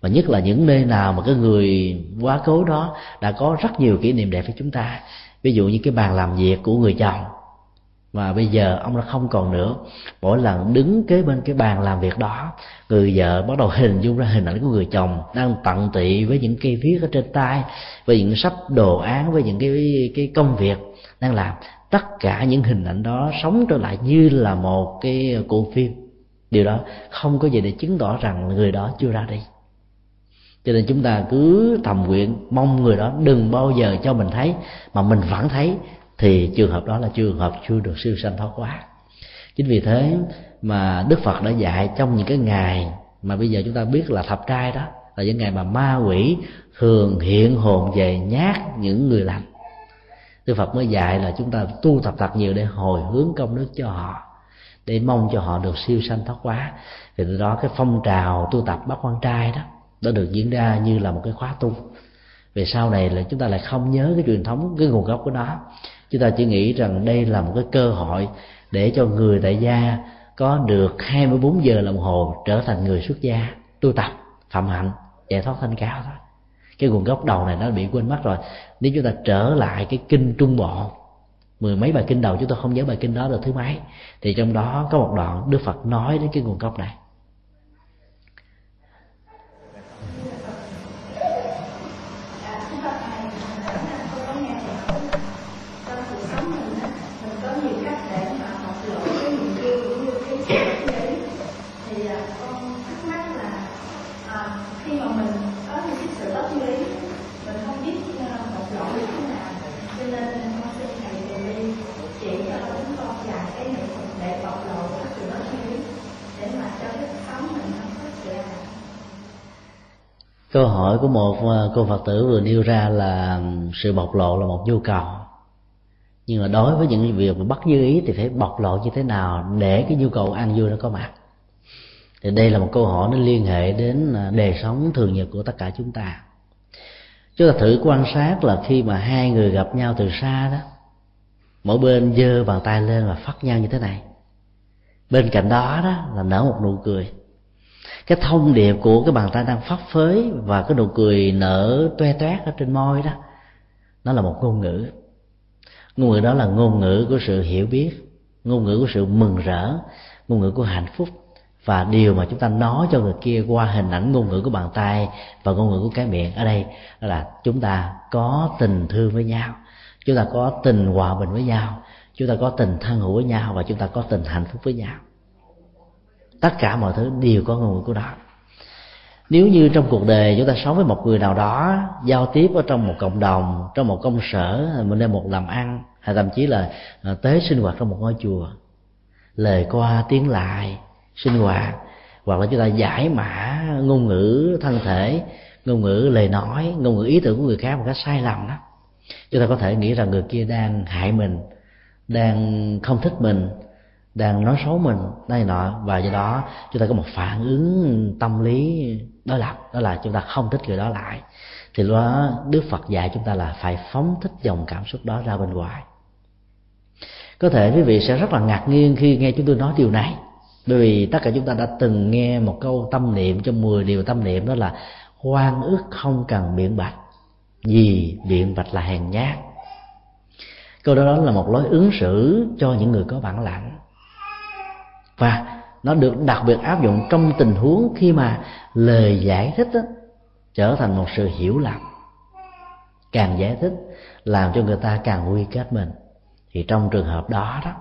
Và nhất là những nơi nào mà cái người quá cố đó đã có rất nhiều kỷ niệm đẹp với chúng ta. Ví dụ như cái bàn làm việc của người chồng. Mà bây giờ ông đã không còn nữa. Mỗi lần đứng kế bên cái bàn làm việc đó, người vợ bắt đầu hình dung ra hình ảnh của người chồng đang tận tị với những cây viết ở trên tay, với những sách đồ án, với những cái cái công việc đang làm tất cả những hình ảnh đó sống trở lại như là một cái cuộn phim. Điều đó không có gì để chứng tỏ rằng người đó chưa ra đi. Cho nên chúng ta cứ thầm nguyện, mong người đó đừng bao giờ cho mình thấy, mà mình vẫn thấy, thì trường hợp đó là trường hợp chưa được siêu sanh thoát quá chính vì thế mà đức phật đã dạy trong những cái ngày mà bây giờ chúng ta biết là thập trai đó, là những ngày mà ma quỷ thường hiện hồn về nhát những người lành đức phật mới dạy là chúng ta tu tập thật nhiều để hồi hướng công đức cho họ, để mong cho họ được siêu sanh thoát quá thì từ đó cái phong trào tu tập bác quan trai đó đã được diễn ra như là một cái khóa tu. Về sau này là chúng ta lại không nhớ cái truyền thống, cái nguồn gốc của nó. Chúng ta chỉ nghĩ rằng đây là một cái cơ hội để cho người tại gia có được 24 giờ đồng hồ trở thành người xuất gia tu tập, phạm hạnh, giải thoát thanh cao thôi cái nguồn gốc đầu này nó bị quên mất rồi. Nếu chúng ta trở lại cái kinh trung bộ, mười mấy bài kinh đầu, chúng ta không nhớ bài kinh đó là thứ mấy, thì trong đó có một đoạn đức phật nói đến cái nguồn gốc này. Câu hỏi của một à, cô phật tử vừa nêu ra là sự bộc lộ là một nhu cầu. Nhưng mà đối với những việc mà bắt như ý thì phải bộc lộ như thế nào để cái nhu cầu ăn vui nó có mặt? Thì đây là một câu hỏi nó liên hệ đến à, đời sống thường nhật của tất cả chúng ta. Chúng ta thử quan sát là khi mà hai người gặp nhau từ xa đó, mỗi bên giơ bàn tay lên và phát nhau như thế này. Bên cạnh đó đó là nở một nụ cười cái thông điệp của cái bàn tay đang phấp phới và cái nụ cười nở toe toét ở trên môi đó, nó là một ngôn ngữ. Ngôn ngữ đó là ngôn ngữ của sự hiểu biết, ngôn ngữ của sự mừng rỡ, ngôn ngữ của hạnh phúc. Và điều mà chúng ta nói cho người kia qua hình ảnh ngôn ngữ của bàn tay và ngôn ngữ của cái miệng ở đây là chúng ta có tình thương với nhau, chúng ta có tình hòa bình với nhau, chúng ta có tình thân hữu với nhau và chúng ta có tình hạnh phúc với nhau tất cả mọi thứ đều có ngôn ngữ của nó. nếu như trong cuộc đời chúng ta sống với một người nào đó, giao tiếp ở trong một cộng đồng, trong một công sở, mình đem một làm ăn, hay thậm chí là à, tế sinh hoạt trong một ngôi chùa, lời qua tiếng lại, sinh hoạt, hoặc là chúng ta giải mã ngôn ngữ thân thể, ngôn ngữ lời nói, ngôn ngữ ý tưởng của người khác một cách sai lầm đó, chúng ta có thể nghĩ rằng người kia đang hại mình, đang không thích mình đang nói xấu mình đây nọ. Và do đó chúng ta có một phản ứng tâm lý đối lập đó là chúng ta không thích người đó lại. Thì lúc đó đức phật dạy chúng ta là phải phóng thích dòng cảm xúc đó ra bên ngoài. Có thể quý vị sẽ rất là ngạc nhiên khi nghe chúng tôi nói điều này. Bởi vì tất cả chúng ta đã từng nghe một câu tâm niệm trong 10 điều tâm niệm đó là hoan ức không cần biện bạch vì biện bạch là hèn nhát. Câu đó, đó là một lối ứng xử cho những người có bản lãnh và nó được đặc biệt áp dụng trong tình huống khi mà lời giải thích đó, trở thành một sự hiểu lầm. Càng giải thích làm cho người ta càng quy kết mình. Thì trong trường hợp đó đó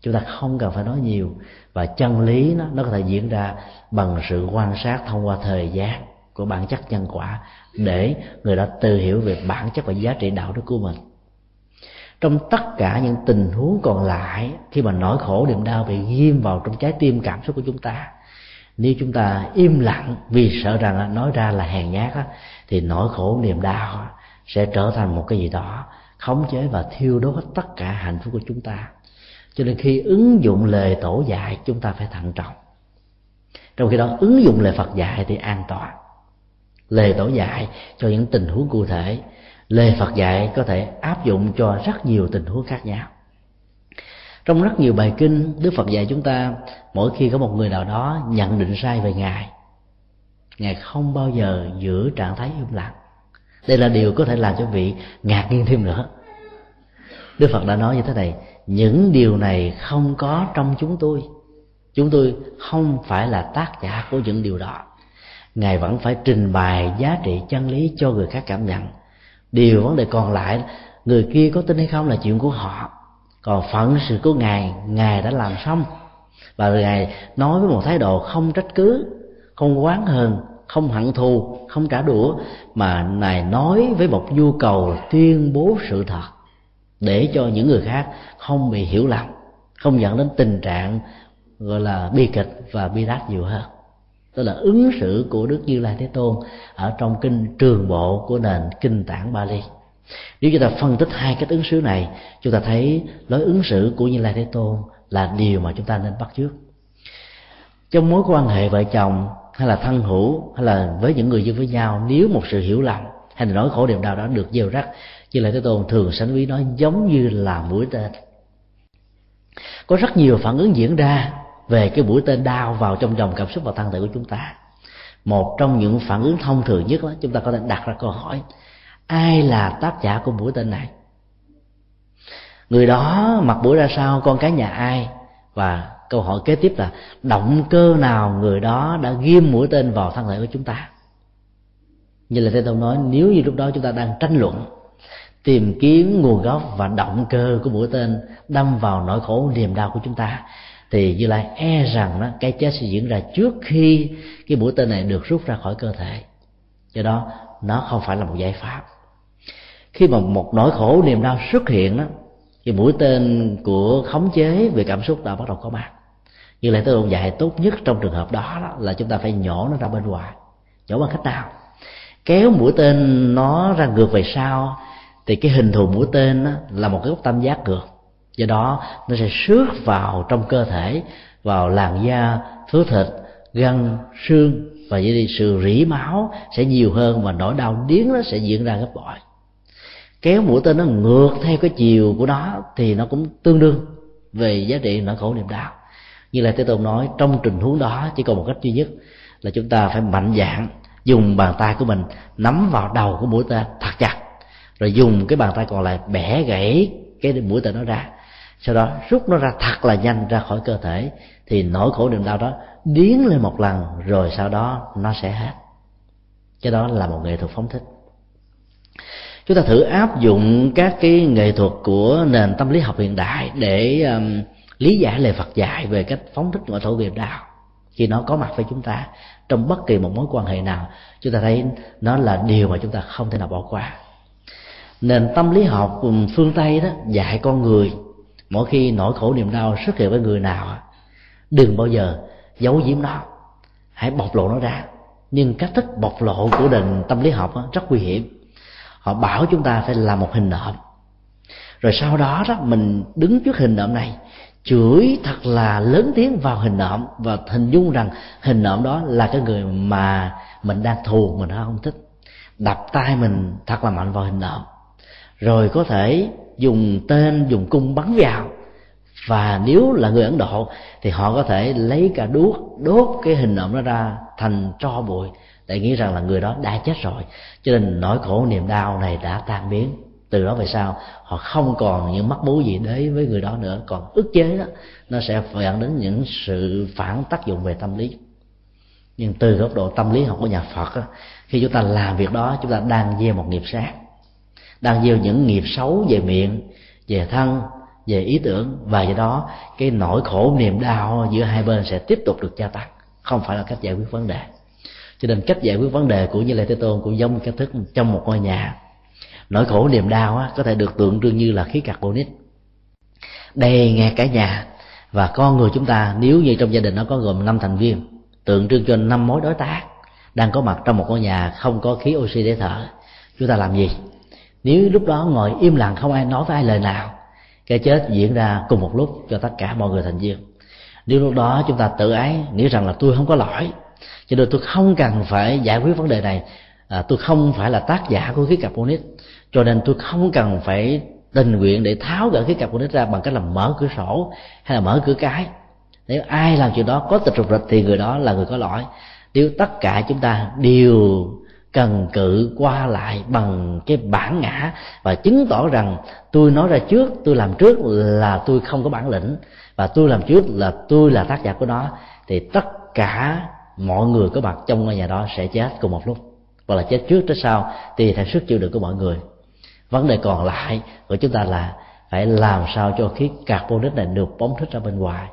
chúng ta không cần phải nói nhiều và chân lý nó nó có thể diễn ra bằng sự quan sát thông qua thời gian của bản chất nhân quả để người đó tự hiểu về bản chất và giá trị đạo đức của mình trong tất cả những tình huống còn lại, khi mà nỗi khổ, niềm đau bị ghim vào trong trái tim, cảm xúc của chúng ta, nếu chúng ta im lặng vì sợ rằng nói ra là hèn nhát thì nỗi khổ, niềm đau sẽ trở thành một cái gì đó khống chế và thiêu đốt tất cả hạnh phúc của chúng ta. Cho nên khi ứng dụng lời tổ dạy, chúng ta phải thận trọng. Trong khi đó, ứng dụng lời phật dạy thì an toàn. Lời tổ dạy cho những tình huống cụ thể lời phật dạy có thể áp dụng cho rất nhiều tình huống khác nhau. Trong rất nhiều bài kinh, đức phật dạy chúng ta, mỗi khi có một người nào đó nhận định sai về ngài ngài không bao giờ giữ trạng thái im lặng. Đây là điều có thể làm cho vị ngạc nhiên thêm nữa. Đức phật đã nói như thế này, những điều này không có trong chúng tôi. Chúng tôi không phải là tác giả của những điều đó. Ngài vẫn phải trình bày giá trị chân lý cho người khác cảm nhận điều vấn đề còn lại, người kia có tin hay không là chuyện của họ. Còn phận sự của ngài ngài đã làm xong. Và ngài nói với một thái độ không trách cứ, không oán hờn, không hận thù, không trả đũa, mà ngài nói với một nhu cầu tuyên bố sự thật, để cho những người khác không bị hiểu lầm, không dẫn đến tình trạng, gọi là bi kịch và bi đát nhiều hơn tức là ứng xử của đức như lai thế tôn ở trong kinh trường bộ của nền kinh tạng bali. Nếu chúng ta phân tích hai cách ứng xử này, chúng ta thấy lối ứng xử của như lai thế tôn là điều mà chúng ta nên bắt chước. Trong mối quan hệ vợ chồng, hay là thân hữu, hay là với những người dân với nhau, nếu một sự hiểu lầm, hay là nỗi khổ niềm đau đó được gieo rắc, như lai thế tôn thường sánh ví nó giống như là mũi tên. Có rất nhiều phản ứng diễn ra về cái mũi tên đau vào trong dòng cảm xúc và thân thể của chúng ta. Một trong những phản ứng thông thường nhất đó, chúng ta có thể đặt ra câu hỏi, ai là tác giả của mũi tên này? Người đó mặt mũi ra sao, con cái nhà ai? Và câu hỏi kế tiếp là, động cơ nào người đó đã ghim mũi tên vào thân thể của chúng ta? Như là thế tôn nói, nếu như lúc đó chúng ta đang tranh luận, tìm kiếm nguồn gốc và động cơ của mũi tên đâm vào nỗi khổ niềm đau của chúng ta thì như lai e rằng đó cái chết sẽ diễn ra trước khi cái mũi tên này được rút ra khỏi cơ thể. Do đó nó không phải là một giải pháp. Khi mà một nỗi khổ niềm đau xuất hiện đó thì mũi tên của khống chế về cảm xúc đã bắt đầu có mặt. Như lại tôi ông dạy tốt nhất trong trường hợp đó, đó là chúng ta phải nhổ nó ra bên ngoài nhổ bằng cách nào? Kéo mũi tên nó ra ngược về sau thì cái hình thù mũi tên đó là một cái góc tam giác ngược do đó, nó sẽ xước vào trong cơ thể, vào làn da, thứ thịt, gân, xương và vậy đi sự rỉ máu sẽ nhiều hơn và nỗi đau điếng nó sẽ diễn ra gấp bội. Kéo mũi tên nó ngược theo cái chiều của nó thì nó cũng tương đương về giá trị nỗi khổ niềm đau. Như là thế tôn nói, trong tình huống đó, chỉ còn một cách duy nhất là chúng ta phải mạnh dạn dùng bàn tay của mình nắm vào đầu của mũi tên thật chặt, rồi dùng cái bàn tay còn lại bẻ gãy cái mũi tên nó ra sau đó rút nó ra thật là nhanh ra khỏi cơ thể thì nỗi khổ niềm đau đó điến lên một lần rồi sau đó nó sẽ hết. Cái đó là một nghệ thuật phóng thích. Chúng ta thử áp dụng các cái nghệ thuật của nền tâm lý học hiện đại để um, lý giải lời Phật dạy về cách phóng thích ngoại thổ nghiệp đạo. Khi nó có mặt với chúng ta trong bất kỳ một mối quan hệ nào chúng ta thấy nó là điều mà chúng ta không thể nào bỏ qua. Nền tâm lý học um, phương tây đó dạy con người mỗi khi nỗi khổ niềm đau xuất hiện với người nào đừng bao giờ giấu giếm nó. Hãy bộc lộ nó ra. Nhưng cách thức bộc lộ của nền tâm lý học rất nguy hiểm. Họ bảo chúng ta phải làm một hình nộm. Rồi sau đó đó, mình đứng trước hình nộm này, chửi thật là lớn tiếng vào hình nộm và hình dung rằng hình nộm đó là cái người mà mình đang thù, mình không thích. Đập tay mình thật là mạnh vào hình nộm. Rồi có thể dùng tên, dùng cung bắn vào. Và nếu là người ấn độ, thì họ có thể lấy cả đuốc, đốt cái hình ảnh đó ra thành tro bụi, để nghĩ rằng là người đó đã chết rồi. Cho nên nỗi khổ, niềm đau này đã tan biến. Từ đó về sau, họ không còn những mắc mú gì đấy với người đó nữa. Còn ức chế đó, nó sẽ dẫn đến những sự phản tác dụng về tâm lý. Nhưng từ góc độ tâm lý học của nhà Phật khi chúng ta làm việc đó, chúng ta đang gieo một nghiệp sát đang gieo những nghiệp xấu về miệng về thân về ý tưởng. Và do đó cái nỗi khổ niềm đau giữa hai bên sẽ tiếp tục được gia tăng. Không phải là cách giải quyết vấn đề. Cho nên cách giải quyết vấn đề của như lê thế tôn cũng giống cách thức trong một ngôi nhà. Nỗi khổ niềm đau á, có thể được tượng trưng như là khí carbonic. Đây nghe cả nhà. Và con người chúng ta nếu như trong gia đình nó có gồm năm thành viên tượng trưng cho năm mối đối tác đang có mặt trong một ngôi nhà không có khí oxy để thở chúng ta làm gì? Nếu lúc đó ngồi im lặng không ai nói với ai lời nào cái chết diễn ra cùng một lúc cho tất cả mọi người thành viên. Nếu lúc đó chúng ta tự ái nghĩ rằng là tôi không có lỗi cho nên tôi không cần phải giải quyết vấn đề này. À, tôi không phải là tác giả của khí carbonic cho nên tôi không cần phải tình nguyện để tháo gỡ khí carbonic ra bằng cách là mở cửa sổ hay là mở cửa cái. Nếu ai làm chuyện đó có tịch trục rịch thì người đó là người có lỗi. Nếu tất cả chúng ta đều cần cự qua lại bằng cái bản ngã và chứng tỏ rằng tôi nói ra trước, tôi làm trước là tôi không có bản lĩnh và tôi làm trước là tôi là tác giả của nó, thì tất cả mọi người có mặt trong ngôi nhà đó sẽ chết cùng một lúc hoặc là chết trước chết sau tùy theo sức chịu đựng của mọi người. Vấn đề còn lại của chúng ta là phải làm sao cho khí carbonic này được phóng thích ra bên ngoài.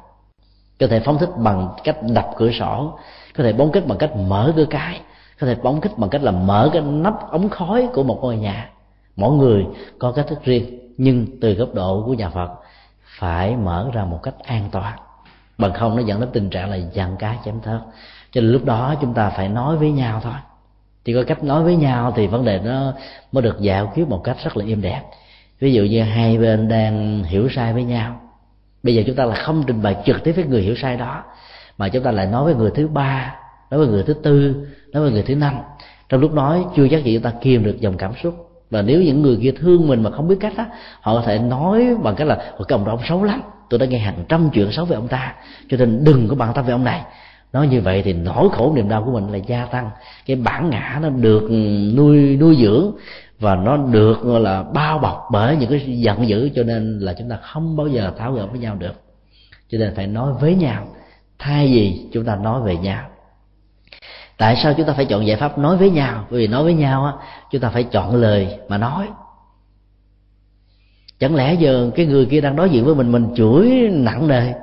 Có thể phóng thích bằng cách đập cửa sổ, có thể phóng thích bằng cách mở cửa cái có thể phóng thích bằng cách là mở cái nắp ống khói của một ngôi nhà. Mỗi người có cách thức riêng, nhưng từ góc độ của nhà phật, phải mở ra một cách an toàn. Bằng không, nó dẫn đến tình trạng là giằng cá chém thớt. Cho nên lúc đó chúng ta phải nói với nhau thôi. Chỉ có cách nói với nhau thì vấn đề nó mới được giải quyết một cách rất là êm đẹp. Ví dụ như hai bên đang hiểu sai với nhau. Bây giờ chúng ta là không trình bày trực tiếp với người hiểu sai đó, mà chúng ta lại nói với người thứ ba nói với người thứ tư nói với người thứ năm. Trong lúc nói, chưa chắc gì chúng ta kiềm được dòng cảm xúc. Và nếu những người kia thương mình mà không biết cách á, họ có thể nói bằng cách là cái ông đó ông xấu lắm. Tôi đã nghe hàng trăm chuyện xấu về ông ta. Cho nên đừng có bàn tâm về ông này. Nói như vậy thì nỗi khổ niềm đau của mình là gia tăng. Cái bản ngã nó được ừ, nuôi nuôi dưỡng và nó được là, bao bọc bởi những cái giận dữ. Cho nên là chúng ta không bao giờ tháo gỡ với nhau được. Cho nên phải nói với nhau, thay vì chúng ta nói về nhau tại sao chúng ta phải chọn giải pháp nói với nhau? Bởi vì nói với nhau á, chúng ta phải chọn lời mà nói. Chẳng lẽ giờ cái người kia đang đối diện với mình mình chửi nặng nề?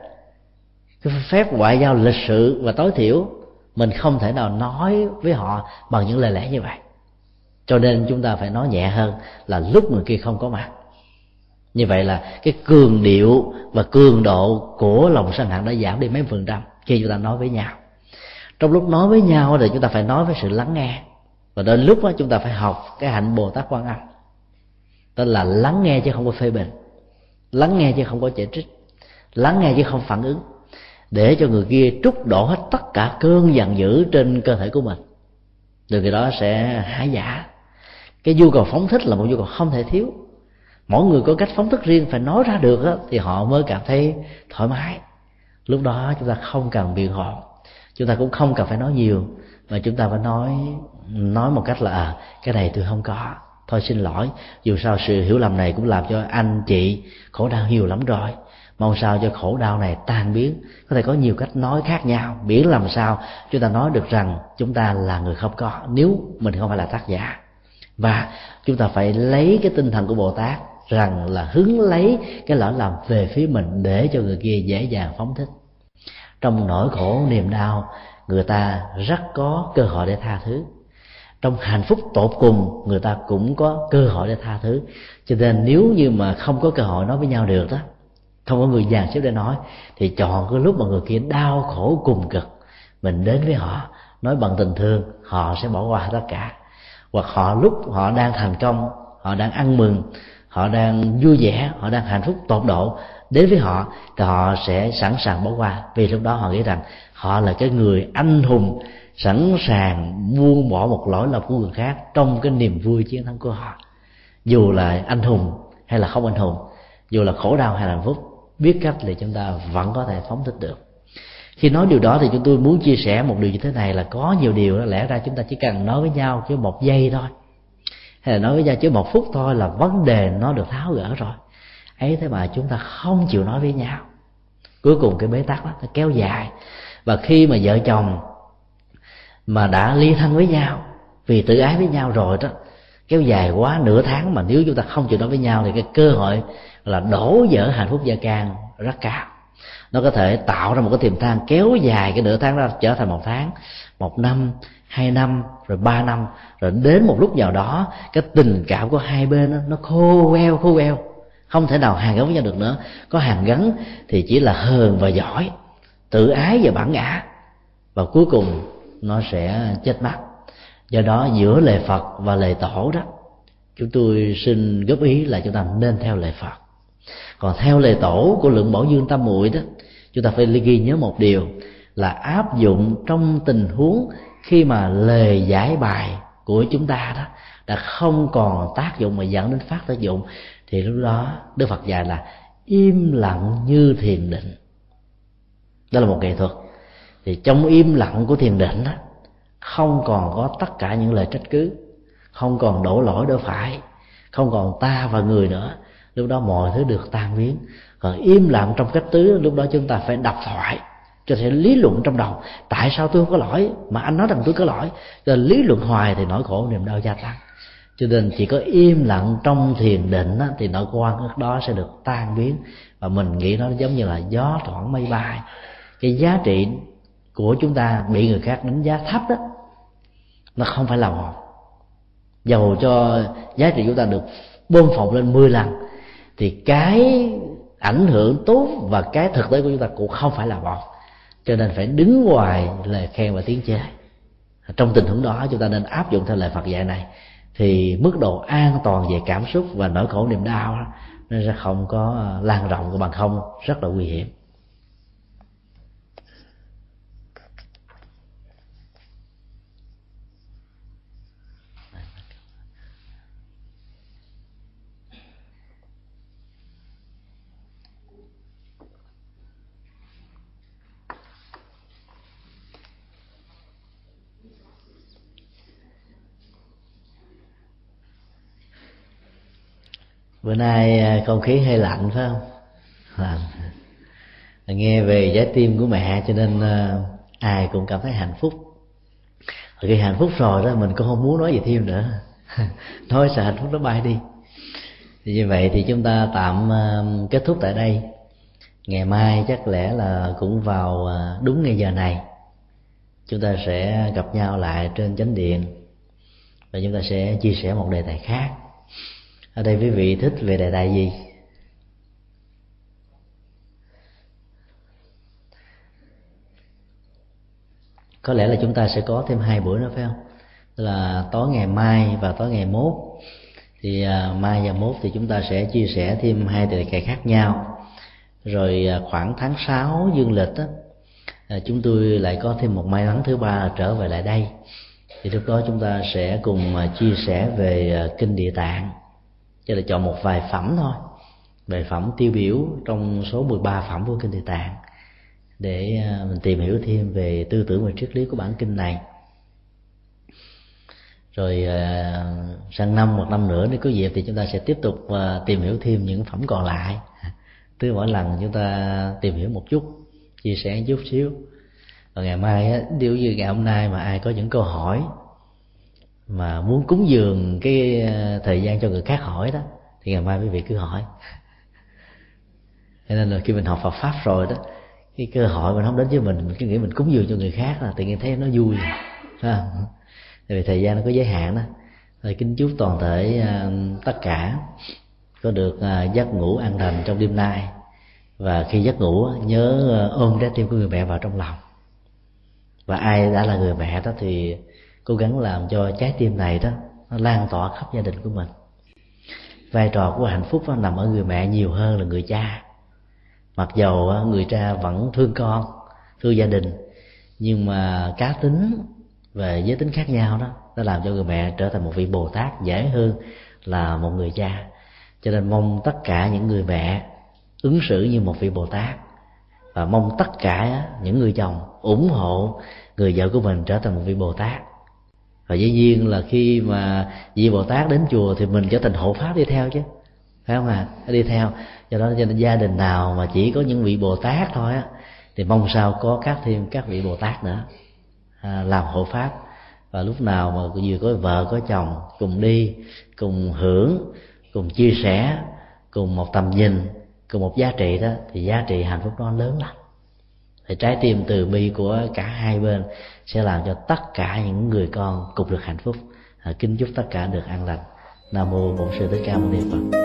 Cái phép ngoại giao lịch sự và tối thiểu, mình không thể nào nói với họ bằng những lời lẽ như vậy. Cho nên chúng ta phải nói nhẹ hơn là lúc người kia không có mặt. Như vậy là cái cường điệu và cường độ của lòng sân hận đã giảm đi mấy phần trăm khi chúng ta nói với nhau trong lúc nói với nhau thì chúng ta phải nói với sự lắng nghe. Và đến lúc đó chúng ta phải học cái hạnh bồ tát quan âm. Tức là lắng nghe chứ không có phê bình. Lắng nghe chứ không có chỉ trích. Lắng nghe chứ không phản ứng. Để cho người kia trút đổ hết tất cả cơn giận dữ trên cơ thể của mình. Từ cái đó sẽ hái giả. Cái nhu cầu phóng thích là một nhu cầu không thể thiếu. Mỗi người có cách phóng thích riêng phải nói ra được đó, thì họ mới cảm thấy thoải mái. Lúc đó chúng ta không cần biện hộ chúng ta cũng không cần phải nói nhiều mà chúng ta phải nói nói một cách là à, cái này tôi không có. Thôi xin lỗi dù sao sự hiểu lầm này cũng làm cho anh chị khổ đau nhiều lắm rồi. Mong sao cho khổ đau này tan biến có thể có nhiều cách nói khác nhau. Miễn làm sao chúng ta nói được rằng chúng ta là người không có nếu mình không phải là tác giả. Và chúng ta phải lấy cái tinh thần của bồ tát rằng là hứng lấy cái lỗi lầm về phía mình để cho người kia dễ dàng phóng thích trong nỗi khổ niềm đau, người ta rất có cơ hội để tha thứ. Trong hạnh phúc tột cùng, người ta cũng có cơ hội để tha thứ. Cho nên nếu như mà không có cơ hội nói với nhau được đó, không có người dàn xếp để nói, thì chọn cái lúc mà người kia đau khổ cùng cực, mình đến với họ, nói bằng tình thương, họ sẽ bỏ qua tất cả. Hoặc họ lúc họ đang thành công, họ đang ăn mừng, họ đang vui vẻ, họ đang hạnh phúc tột độ đến với họ, thì họ sẽ sẵn sàng bỏ qua. Vì lúc đó họ nghĩ rằng họ là cái người anh hùng sẵn sàng buông bỏ một lỗi lầm của người khác trong cái niềm vui chiến thắng của họ. Dù là anh hùng hay là không anh hùng, dù là khổ đau hay là hạnh phúc, biết cách thì chúng ta vẫn có thể phóng thích được. Khi nói điều đó thì chúng tôi muốn chia sẻ một điều như thế này là có nhiều điều đó lẽ ra chúng ta chỉ cần nói với nhau chứ một giây thôi. Hay là nói với nhau chứ một phút thôi là vấn đề nó được tháo gỡ rồi ấy thế mà chúng ta không chịu nói với nhau. Cuối cùng cái bế tắc đó nó kéo dài. Và khi mà vợ chồng mà đã ly thân với nhau vì tự ái với nhau rồi đó kéo dài quá nửa tháng mà nếu chúng ta không chịu nói với nhau thì cái cơ hội là đổ vỡ hạnh phúc gia can rất cao. Nó có thể tạo ra một cái tiềm than kéo dài cái nửa tháng ra trở thành một tháng một năm hai năm rồi ba năm rồi đến một lúc nào đó cái tình cảm của hai bên đó, nó khô queo khô queo không thể nào hàn gắn với nhau được nữa. Có hàn gắn thì chỉ là hờn và giỏi, tự ái và bản ngã. Và cuối cùng, nó sẽ chết mất do đó, giữa lời phật và lời tổ đó, chúng tôi xin góp ý là chúng ta nên theo lời phật. Còn theo lời tổ của lượng bảo dương Tam muội đó, chúng ta phải ghi nhớ một điều là áp dụng trong tình huống khi mà lời giải bài của chúng ta đó, đã không còn tác dụng mà dẫn đến phát tác dụng thì lúc đó, đức phật dạy là im lặng như thiền định. Đó là một nghệ thuật. Thì trong im lặng của thiền định đó không còn có tất cả những lời trách cứ, không còn đổ lỗi đổ phải, không còn ta và người nữa. Lúc đó mọi thứ được tan biến. Còn im lặng trong cách tứ, lúc đó chúng ta phải đọc thoại cho thể lý luận trong đầu. Tại sao tôi không có lỗi? Mà anh nói rằng tôi có lỗi. Rồi lý luận hoài thì nỗi khổ niềm đau gia tăng cho nên chỉ có im lặng trong thiền định đó, thì nỗi quan đó sẽ được tan biến. Và mình nghĩ nó giống như là gió thoảng mây bay. Cái giá trị của chúng ta bị người khác đánh giá thấp đó nó không phải là một. Dầu cho giá trị chúng ta được bơm phồng lên 10 lần thì cái ảnh hưởng tốt và cái thực tế của chúng ta cũng không phải là một. Cho nên phải đứng ngoài lời khen và tiếng chê. Trong tình huống đó chúng ta nên áp dụng theo lời Phật dạy này thì mức độ an toàn về cảm xúc và nỗi khổ niềm đau nó sẽ không có ờ, lan rộng của bằng không. Rất là nguy hiểm. Bữa nay à, không khí hơi lạnh, phải không? Lạnh. Nghe về trái tim của mẹ, cho nên à, ai cũng cảm thấy hạnh phúc. Khi hạnh phúc rồi đó, mình cũng không muốn nói gì thêm nữa. <laughs> Nói sợ hạnh phúc nó bay đi. Thì như vậy thì chúng ta tạm à, kết thúc tại đây. Ngày mai chắc lẽ là cũng vào đúng ngày giờ này. Chúng ta sẽ gặp nhau lại trên chánh điện. Và chúng ta sẽ chia sẻ một đề tài khác ở đây quý vị thích về đề tài gì? Có lẽ là chúng ta sẽ có thêm hai bữa nữa phải không? Là tối ngày mai và tối ngày mốt. Thì à, mai và mốt thì chúng ta sẽ chia sẻ thêm hai đề tài khác nhau. Rồi à, khoảng tháng 6 dương lịch á à, chúng tôi lại có thêm một may mắn thứ ba trở về lại đây. Thì lúc đó chúng ta sẽ cùng à, chia sẻ về à, kinh địa tạng cho là chọn một vài phẩm thôi. Vài phẩm tiêu biểu trong số 13 phẩm của kinh địa tạng. Để à, mình tìm hiểu thêm về tư tưởng và triết lý của bản kinh này. Rồi à, sang năm một năm nữa nếu có dịp thì chúng ta sẽ tiếp tục à, tìm hiểu thêm những phẩm còn lại. <laughs> Cứ mỗi lần chúng ta tìm hiểu một chút chia sẻ một chút xíu. Và ngày mai á, nếu như ngày hôm nay mà ai có những câu hỏi mà muốn cúng dường cái ờ, thời gian cho người khác hỏi đó thì ngày mai quý vị cứ hỏi. Cho nên là khi mình học Phật pháp rồi đó cái cơ hội mình không đến với mình mình cứ nghĩ mình cúng dường cho người khác là tự nhiên thấy nó vui ha vì thời gian nó có giới hạn đó. Rồi kính chúc toàn thể uh, tất cả có được uh, giấc ngủ an lành trong đêm nay. Và khi giấc ngủ nhớ uh, ôm trái tim của người mẹ vào trong lòng. Và ai đã là người mẹ đó thì cố gắng làm cho trái tim này đó, nó lan tỏa khắp gia đình của mình. Vai trò của hạnh phúc nó nằm ở người mẹ nhiều hơn là người cha. Mặc dầu à, người cha vẫn thương con, thương gia đình, nhưng mà cá tính về giới tính khác nhau đó, nó làm cho người mẹ trở thành một vị bồ tát dễ hơn là một người cha. Cho nên mong tất cả những người mẹ ứng xử như một vị bồ tát và mong tất cả à, những người chồng ủng hộ người vợ của mình trở thành một vị bồ tát và dĩ nhiên là khi mà vị bồ tát đến chùa thì mình trở thành hộ pháp đi theo chứ. Phải không à đi theo. Do đó cho nên gia đình nào mà chỉ có những vị bồ tát thôi á thì mong sao có các thêm các vị bồ tát nữa à, làm hộ pháp. Và lúc nào mà vừa có vợ có chồng cùng đi cùng hưởng cùng chia sẻ cùng một tầm nhìn cùng một giá trị đó thì giá trị hạnh phúc đó lớn lắm. Thì trái tim từ bi của cả hai bên sẽ làm cho tất cả những người con cùng được hạnh phúc. À, kính chúc tất cả được an lành. Nam mô bổn sư thích ca mâu ni phật.